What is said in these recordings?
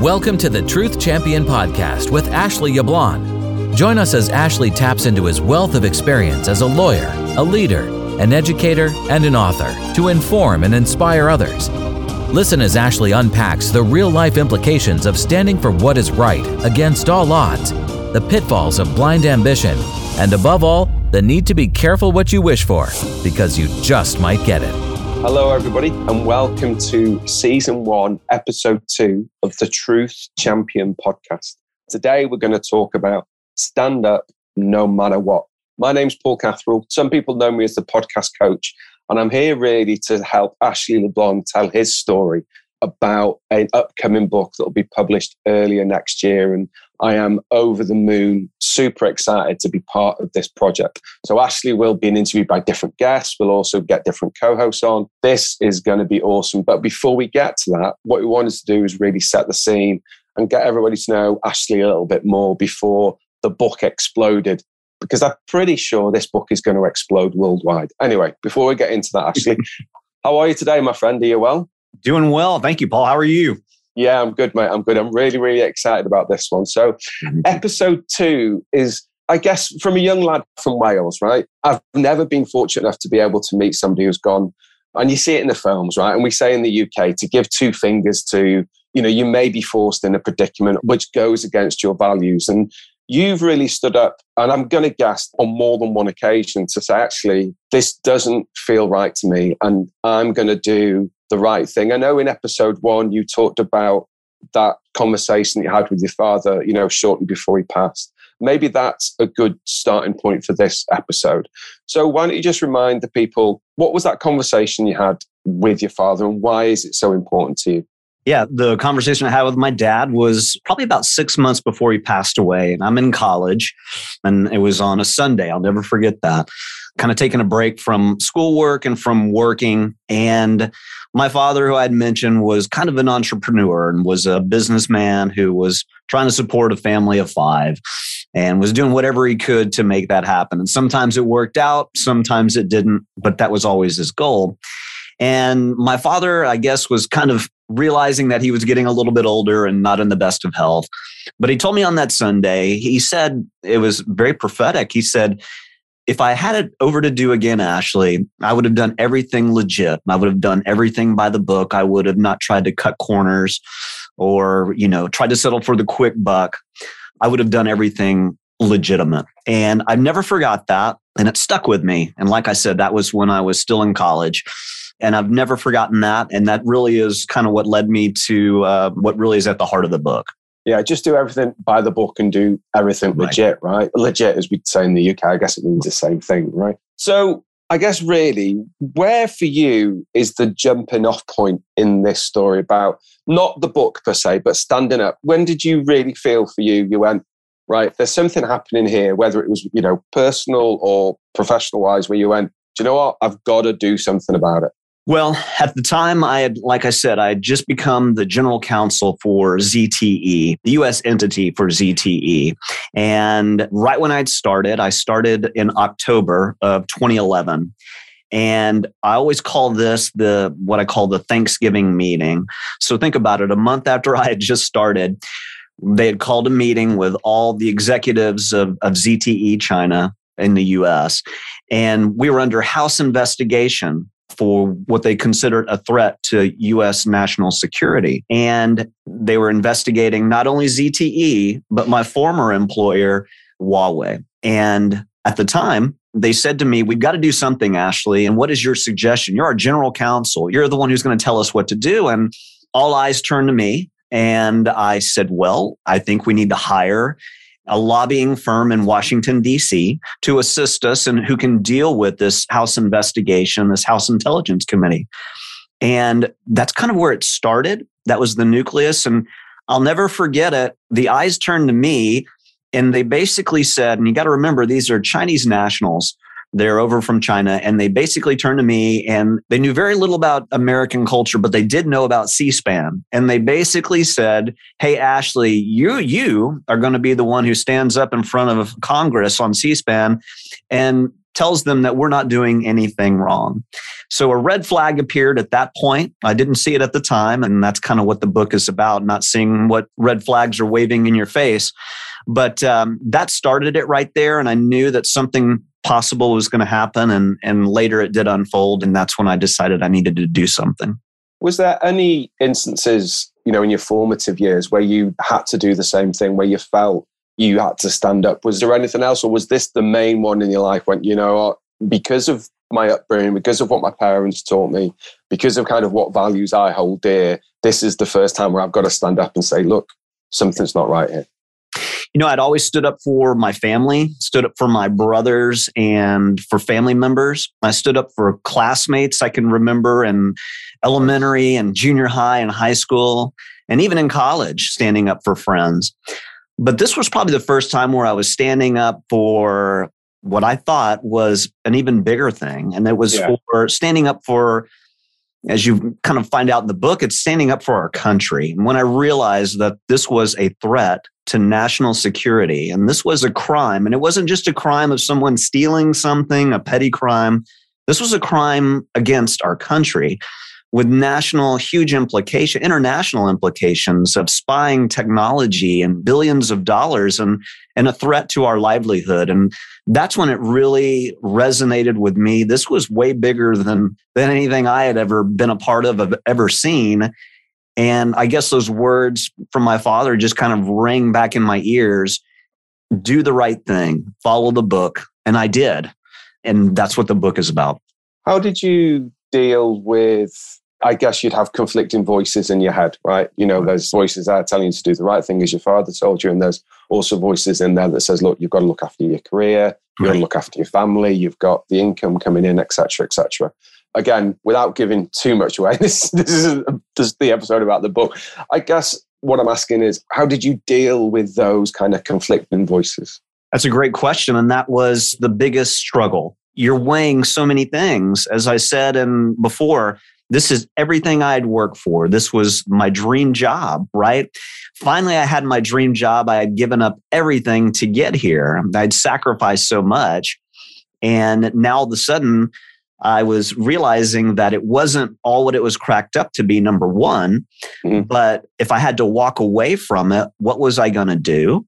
Welcome to the Truth Champion Podcast with Ashley Yablon. Join us as Ashley taps into his wealth of experience as a lawyer, a leader, an educator, and an author to inform and inspire others. Listen as Ashley unpacks the real life implications of standing for what is right against all odds, the pitfalls of blind ambition, and above all, the need to be careful what you wish for because you just might get it. Hello, everybody, and welcome to season one, episode two of the Truth Champion podcast. Today, we're going to talk about stand up no matter what. My name's Paul Catherall. Some people know me as the podcast coach, and I'm here really to help Ashley Yablon tell his story about an upcoming book that will be published earlier next year. And I am over the moon, super excited to be part of this project. So, Ashley will be interviewed by different guests. We'll also get different co hosts on. This is going to be awesome. But before we get to that, what we wanted to do is really set the scene and get everybody to know Ashley a little bit more before the book exploded. Because I'm pretty sure this book is going to explode worldwide. Anyway, before we get into that, Ashley, how are you today, my friend? Are you well? Doing well. Thank you, Paul. How are you? Yeah, I'm good, mate. I'm good. I'm really, really excited about this one. So, mm-hmm. episode two is, I guess, from a young lad from Wales, right? I've never been fortunate enough to be able to meet somebody who's gone, and you see it in the films, right? And we say in the UK to give two fingers to, you know, you may be forced in a predicament which goes against your values. And you've really stood up, and I'm going to guess on more than one occasion to say, actually, this doesn't feel right to me, and I'm going to do the right thing. I know in episode one you talked about that conversation you had with your father, you know, shortly before he passed. Maybe that's a good starting point for this episode. So why don't you just remind the people what was that conversation you had with your father and why is it so important to you? Yeah, the conversation I had with my dad was probably about six months before he passed away. And I'm in college, and it was on a Sunday. I'll never forget that. Kind of taking a break from schoolwork and from working. And my father, who I'd mentioned, was kind of an entrepreneur and was a businessman who was trying to support a family of five and was doing whatever he could to make that happen. And sometimes it worked out, sometimes it didn't, but that was always his goal. And my father, I guess, was kind of realizing that he was getting a little bit older and not in the best of health. But he told me on that Sunday, he said, it was very prophetic. He said, if I had it over to do again, Ashley, I would have done everything legit. I would have done everything by the book. I would have not tried to cut corners or, you know, tried to settle for the quick buck. I would have done everything legitimate. And I never forgot that. And it stuck with me. And like I said, that was when I was still in college. And I've never forgotten that. And that really is kind of what led me to uh, what really is at the heart of the book. Yeah, just do everything by the book and do everything right. legit, right? Legit, as we'd say in the UK, I guess it means the same thing, right? So I guess really, where for you is the jumping off point in this story about not the book per se, but standing up? When did you really feel for you? You went, right, there's something happening here, whether it was, you know, personal or professional wise, where you went, do you know what? I've got to do something about it. Well, at the time, I had, like I said, I had just become the general counsel for ZTE, the US entity for ZTE. And right when I'd started, I started in October of 2011. And I always call this the what I call the Thanksgiving meeting. So think about it. A month after I had just started, they had called a meeting with all the executives of, of ZTE China in the US. And we were under House investigation for what they considered a threat to US national security. And they were investigating not only ZTE, but my former employer, Huawei. And at the time, they said to me, We've got to do something, Ashley. And what is your suggestion? You're our general counsel. You're the one who's going to tell us what to do. And all eyes turned to me. And I said, Well, I think we need to hire a lobbying firm in Washington, D.C. to assist us and who can deal with this House investigation, this House Intelligence Committee. And that's kind of where it started. That was the nucleus. And I'll never forget it. The eyes turned to me and they basically said, and you got to remember, these are Chinese nationals they're over from China and they basically turned to me and they knew very little about American culture, but they did know about C-SPAN. And they basically said, Hey, Ashley, you, you are going to be the one who stands up in front of Congress on C-SPAN and tells them that we're not doing anything wrong. So a red flag appeared at that point. I didn't see it at the time. And that's kind of what the book is about, not seeing what red flags are waving in your face. But um, that started it right there. And I knew that something possible was going to happen. And, and later it did unfold. And that's when I decided I needed to do something. Was there any instances, you know, in your formative years where you had to do the same thing, where you felt you had to stand up? Was there anything else, or was this the main one in your life when, you know, because of my upbringing, because of what my parents taught me, because of kind of what values I hold dear, this is the first time where I've got to stand up and say, look, something's not right here? You know, I'd always stood up for my family, stood up for my brothers and for family members. I stood up for classmates I can remember in elementary and junior high and high school, and even in college, standing up for friends. But this was probably the first time where I was standing up for what I thought was an even bigger thing. And it was yeah. for standing up for as you kind of find out in the book, it's standing up for our country. And when I realized that this was a threat to national security, and this was a crime, and it wasn't just a crime of someone stealing something, a petty crime. This was a crime against our country with national huge implication international implications of spying technology and billions of dollars and and a threat to our livelihood. And that's when it really resonated with me. This was way bigger than than anything i had ever been a part of have ever seen. And i guess those words from my father just kind of rang back in my ears do the right thing follow the book. And i did. And that's what the book is about. How did you deal with I guess you'd have conflicting voices in your head, right? You know, there's voices there telling you to do the right thing as your father told you, and there's also voices in there that says, look, you've got to look after your career, you've got to look after your family, you've got the income coming in, etc., etc. Again, without giving too much away, this this is, this is the episode about the book. I guess what I'm asking is, how did you deal with those kind of conflicting voices? That's a great question, and that was the biggest struggle you're weighing so many things. As I said and before, this is everything I'd worked for. This was my dream job, right? Finally, I had my dream job. I had given up everything to get here. I'd sacrificed so much. And now all of a sudden, I was realizing that it wasn't all what it was cracked up to be, number one. Mm-hmm. But if I had to walk away from it, what was I going to do?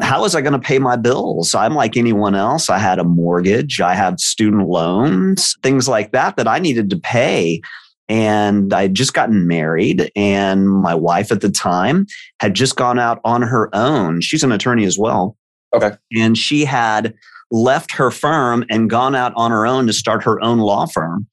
How was I going to pay my bills? I'm like anyone else. I had a mortgage, I had student loans, things like that that I needed to pay. And I had just gotten married, and my wife at the time had just gone out on her own. She's an attorney as well. Okay. And she had left her firm and gone out on her own to start her own law firm.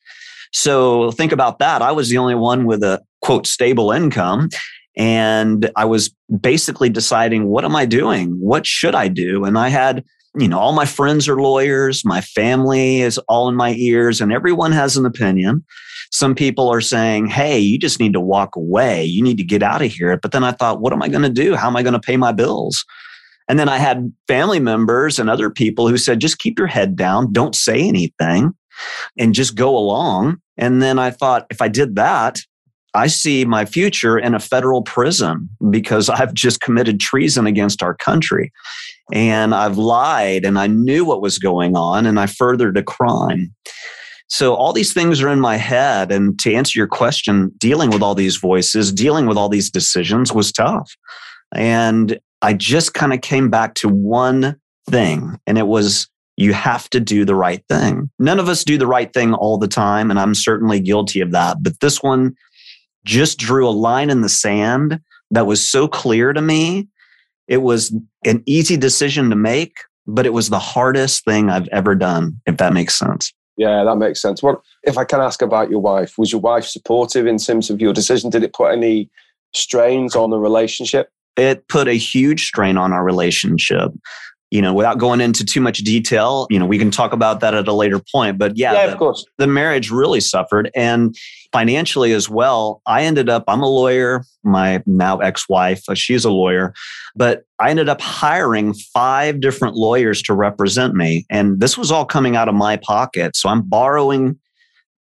So think about that. I was the only one with a quote stable income. And I was basically deciding, what am I doing? What should I do? And I had, you know, all my friends are lawyers, my family is all in my ears, and everyone has an opinion. Some people are saying, hey, you just need to walk away. You need to get out of here. But then I thought, what am I going to do? How am I going to pay my bills? And then I had family members and other people who said, just keep your head down, don't say anything, and just go along. And then I thought, if I did that, I see my future in a federal prison because I've just committed treason against our country. And I've lied and I knew what was going on and I furthered a crime. So all these things are in my head. And to answer your question, dealing with all these voices, dealing with all these decisions was tough. And I just kind of came back to one thing, and it was you have to do the right thing. None of us do the right thing all the time, and I'm certainly guilty of that. But this one just drew a line in the sand that was so clear to me. It was an easy decision to make, but it was the hardest thing I've ever done, if that makes sense. Yeah, that makes sense. What if I can ask about your wife? Was your wife supportive in terms of your decision? Did it put any strains on the relationship? It put a huge strain on our relationship. You know, without going into too much detail, you know, we can talk about that at a later point. But yeah, yeah the, of course. the marriage really suffered. And financially as well, I ended up, I'm a lawyer, my now ex wife, uh, she's a lawyer, but I ended up hiring five different lawyers to represent me. And this was all coming out of my pocket. So I'm borrowing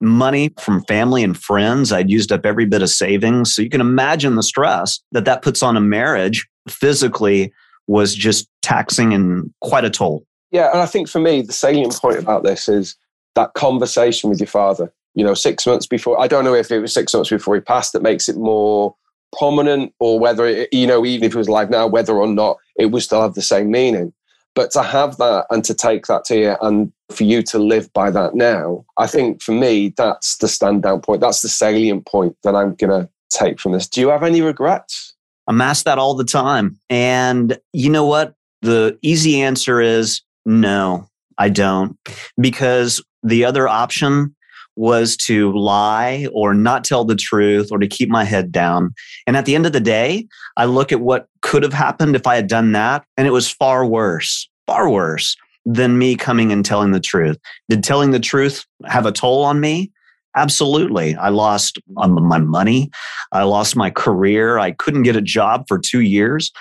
money from family and friends. I'd used up every bit of savings. So you can imagine the stress that that puts on a marriage physically was just taxing and quite a toll. Yeah, and I think for me, the salient point about this is that conversation with your father. You know, six months before, I don't know if it was six months before he passed that makes it more prominent or whether, it, you know, even if it was alive now, whether or not it would still have the same meaning. But to have that and to take that to you and for you to live by that now, I think for me, that's the standout point. That's the salient point that I'm going to take from this. Do you have any regrets? I'm asked that all the time. And you know what? The easy answer is no, I don't. Because the other option was to lie or not tell the truth or to keep my head down. And at the end of the day, I look at what could have happened if I had done that, and it was far worse, far worse than me coming and telling the truth. Did telling the truth have a toll on me? Absolutely. I lost um, my money. I lost my career. I couldn't get a job for two years.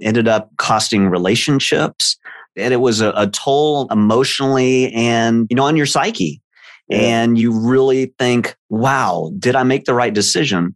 Ended up costing relationships. And it was a, a toll emotionally and, you know, on your psyche and you really think, wow, did I make the right decision?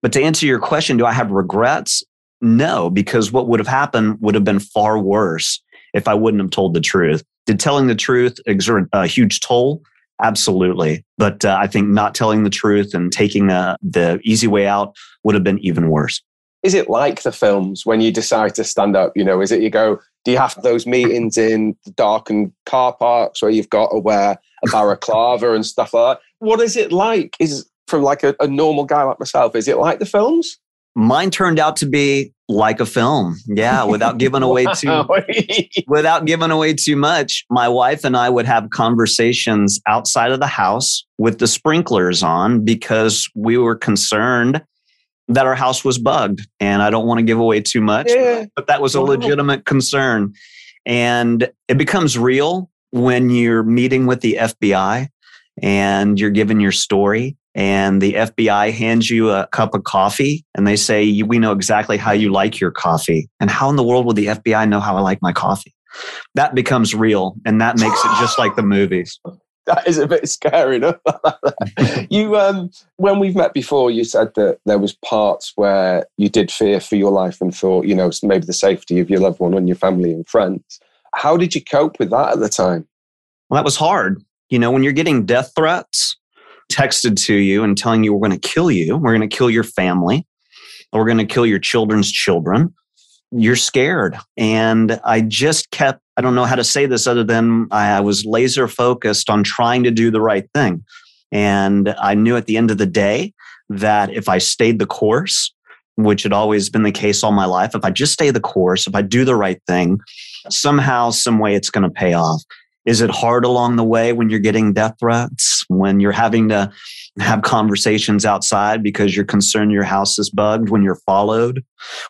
But to answer your question, do I have regrets? No, because what would have happened would have been far worse if I wouldn't have told the truth. Did telling the truth exert a huge toll? Absolutely. But uh, I think not telling the truth and taking uh, the easy way out would have been even worse. Is it like the films when you decide to stand up? You know, is it you go, do you have those meetings in the darkened car parks where you've got to wear a balaclava and stuff like that? What is it like? Is from like a, a normal guy like myself, is it like the films? Mine turned out to be like a film. Yeah, without giving away too without giving away too much. My wife and I would have conversations outside of the house with the sprinklers on because we were concerned that our house was bugged. And I don't want to give away too much, yeah. but that was a legitimate concern. And it becomes real when you're meeting with the FBI and you're given your story and the FBI hands you a cup of coffee and they say, We know exactly how you like your coffee. And how in the world would the FBI know how I like my coffee? That becomes real and that makes it just like the movies that is a bit scary enough. you, um, when we've met before, you said that there was parts where you did fear for your life and thought, you know, maybe the safety of your loved one and your family and friends. How did you cope with that at the time? Well, that was hard. You know, when you're getting death threats texted to you and telling you we're going to kill you, we're going to kill your family, we're going to kill your children's children you're scared. And I just kept, I don't know how to say this other than I was laser focused on trying to do the right thing. And I knew at the end of the day that if I stayed the course, which had always been the case all my life, if I just stay the course, if I do the right thing, somehow, some way it's going to pay off. Is it hard along the way when you're getting death threats, when you're having to have conversations outside because you're concerned your house is bugged, when you're followed,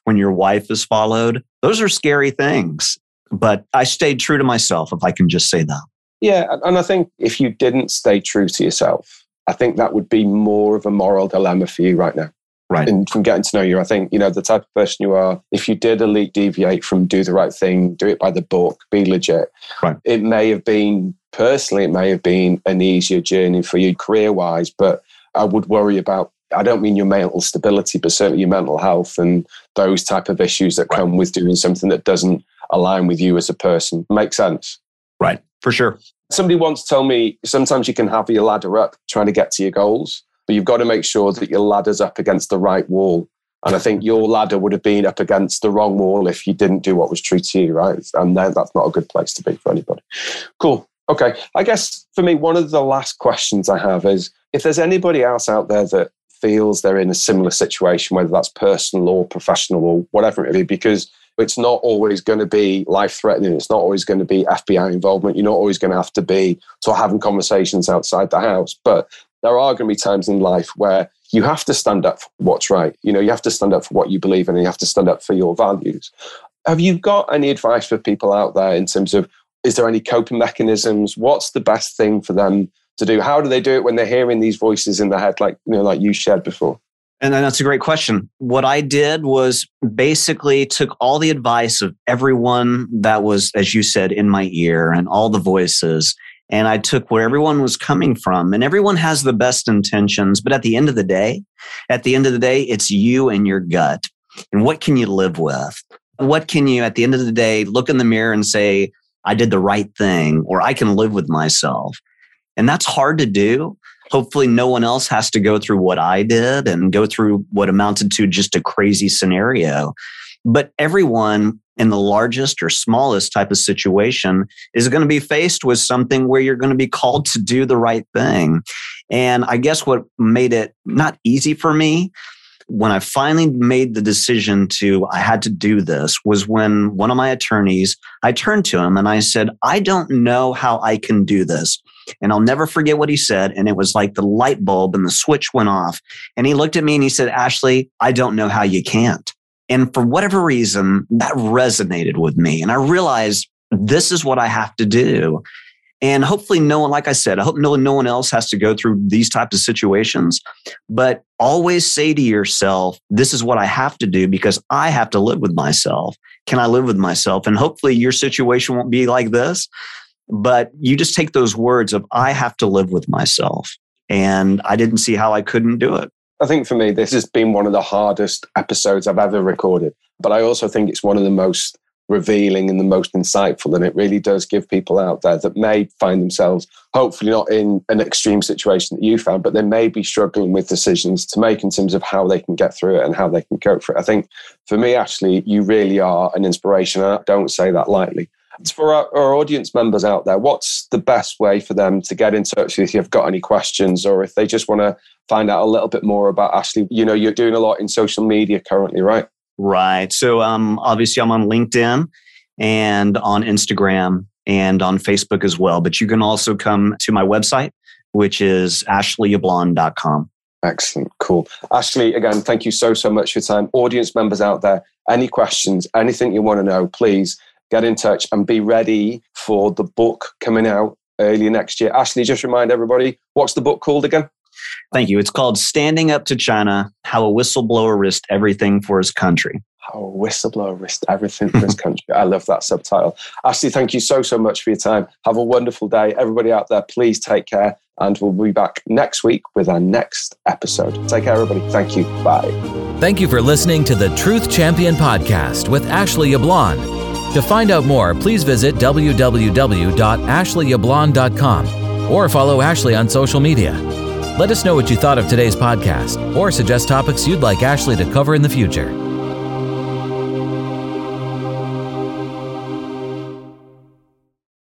when your wife is followed? Those are scary things. But I stayed true to myself, if I can just say that. Yeah. And I think if you didn't stay true to yourself, I think that would be more of a moral dilemma for you right now. Right. And from getting to know you, I think, you know, the type of person you are, if you did elite deviate from do the right thing, do it by the book, be legit, right. it may have been, personally, it may have been an easier journey for you career wise, but I would worry about, I don't mean your mental stability, but certainly your mental health and those type of issues that right. come with doing something that doesn't align with you as a person. Makes sense? Right. For sure. Somebody once told me sometimes you can have your ladder up trying to get to your goals but you've got to make sure that your ladder's up against the right wall. And I think your ladder would have been up against the wrong wall if you didn't do what was true to you, right? And then that's not a good place to be for anybody. Cool. Okay. I guess for me, one of the last questions I have is if there's anybody else out there that feels they're in a similar situation, whether that's personal or professional or whatever it may be, because it's not always going to be life threatening. It's not always going to be FBI involvement. You're not always going to have to be sort of having conversations outside the house. But there are going to be times in life where you have to stand up for what's right. You know, you have to stand up for what you believe in and you have to stand up for your values. Have you got any advice for people out there in terms of is there any coping mechanisms? What's the best thing for them to do? How do they do it when they're hearing these voices in their head, like you know, like you shared before? And that's a great question. What I did was basically took all the advice of everyone that was, as you said, in my ear and all the voices and I took where everyone was coming from. And everyone has the best intentions, but at the end of the day, at the end of the day, it's you and your gut. And what can you live with? What can you, at the end of the day, look in the mirror and say, I did the right thing or I can live with myself. And that's hard to do. Hopefully, no one else has to go through what I did and go through what amounted to just a crazy scenario. But everyone in the largest or smallest type of situation is going to be faced with something where you're going to be called to do the right thing. And I guess what made it not easy for me when I finally made the decision to, I had to do this was when one of my attorneys, I turned to him and I said, I don't know how I can do this. And I'll never forget what he said. And it was like the light bulb and the switch went off. And he looked at me and he said, Ashley, I don't know how you can't. And for whatever reason, that resonated with me. And I realized this is what I have to do. And hopefully, no one, like I said, I hope no, no one else has to go through these types of situations. But always say to yourself, this is what I have to do because I have to live with myself. Can I live with myself? And hopefully, your situation won't be like this. But you just take those words of, I have to live with myself. And I didn't see how I couldn't do it. I think for me, this has been one of the hardest episodes I've ever recorded. But I also think it's one of the most revealing and the most insightful. And it really does give people out there that may find themselves, hopefully not in an extreme situation that you found, but they may be struggling with decisions to make in terms of how they can get through it and how they can cope for it. I think for me, Ashley, you really are an inspiration. And I don't say that lightly. For our, our, audience members out there, what's the best way for them to get in touch if you've got any questions or if they just want to find out a little bit more about Ashley? You know, you're doing a lot in social media currently, right? Right. So um, obviously, I'm on LinkedIn and on Instagram and on Facebook as well. But you can also come to my website, which is ashleyyablon.com. Excellent. Cool. Ashley, again, thank you so, so much for your time. Audience members out there, any questions, anything you want to know, please get in touch and be ready for the book coming out early next year. Ashley, just remind everybody, what's the book called again? Thank you. It's called Standing Up to China How a Whistleblower Risked Everything for His Country. How a Whistleblower Risked Everything for His Country. I love that subtitle. Ashley, thank you so, so much for your time. Have a wonderful day. Everybody out there, please take care. And we'll be back next week with our next episode. Take care, everybody. Thank you. Bye. Thank you for listening to the Truth Champion Podcast with Ashley Yablon. To find out more, please visit www.ashleyyablon.com or follow Ashley on social media. Let us know what you thought of today's podcast or suggest topics you'd like Ashley to cover in the future.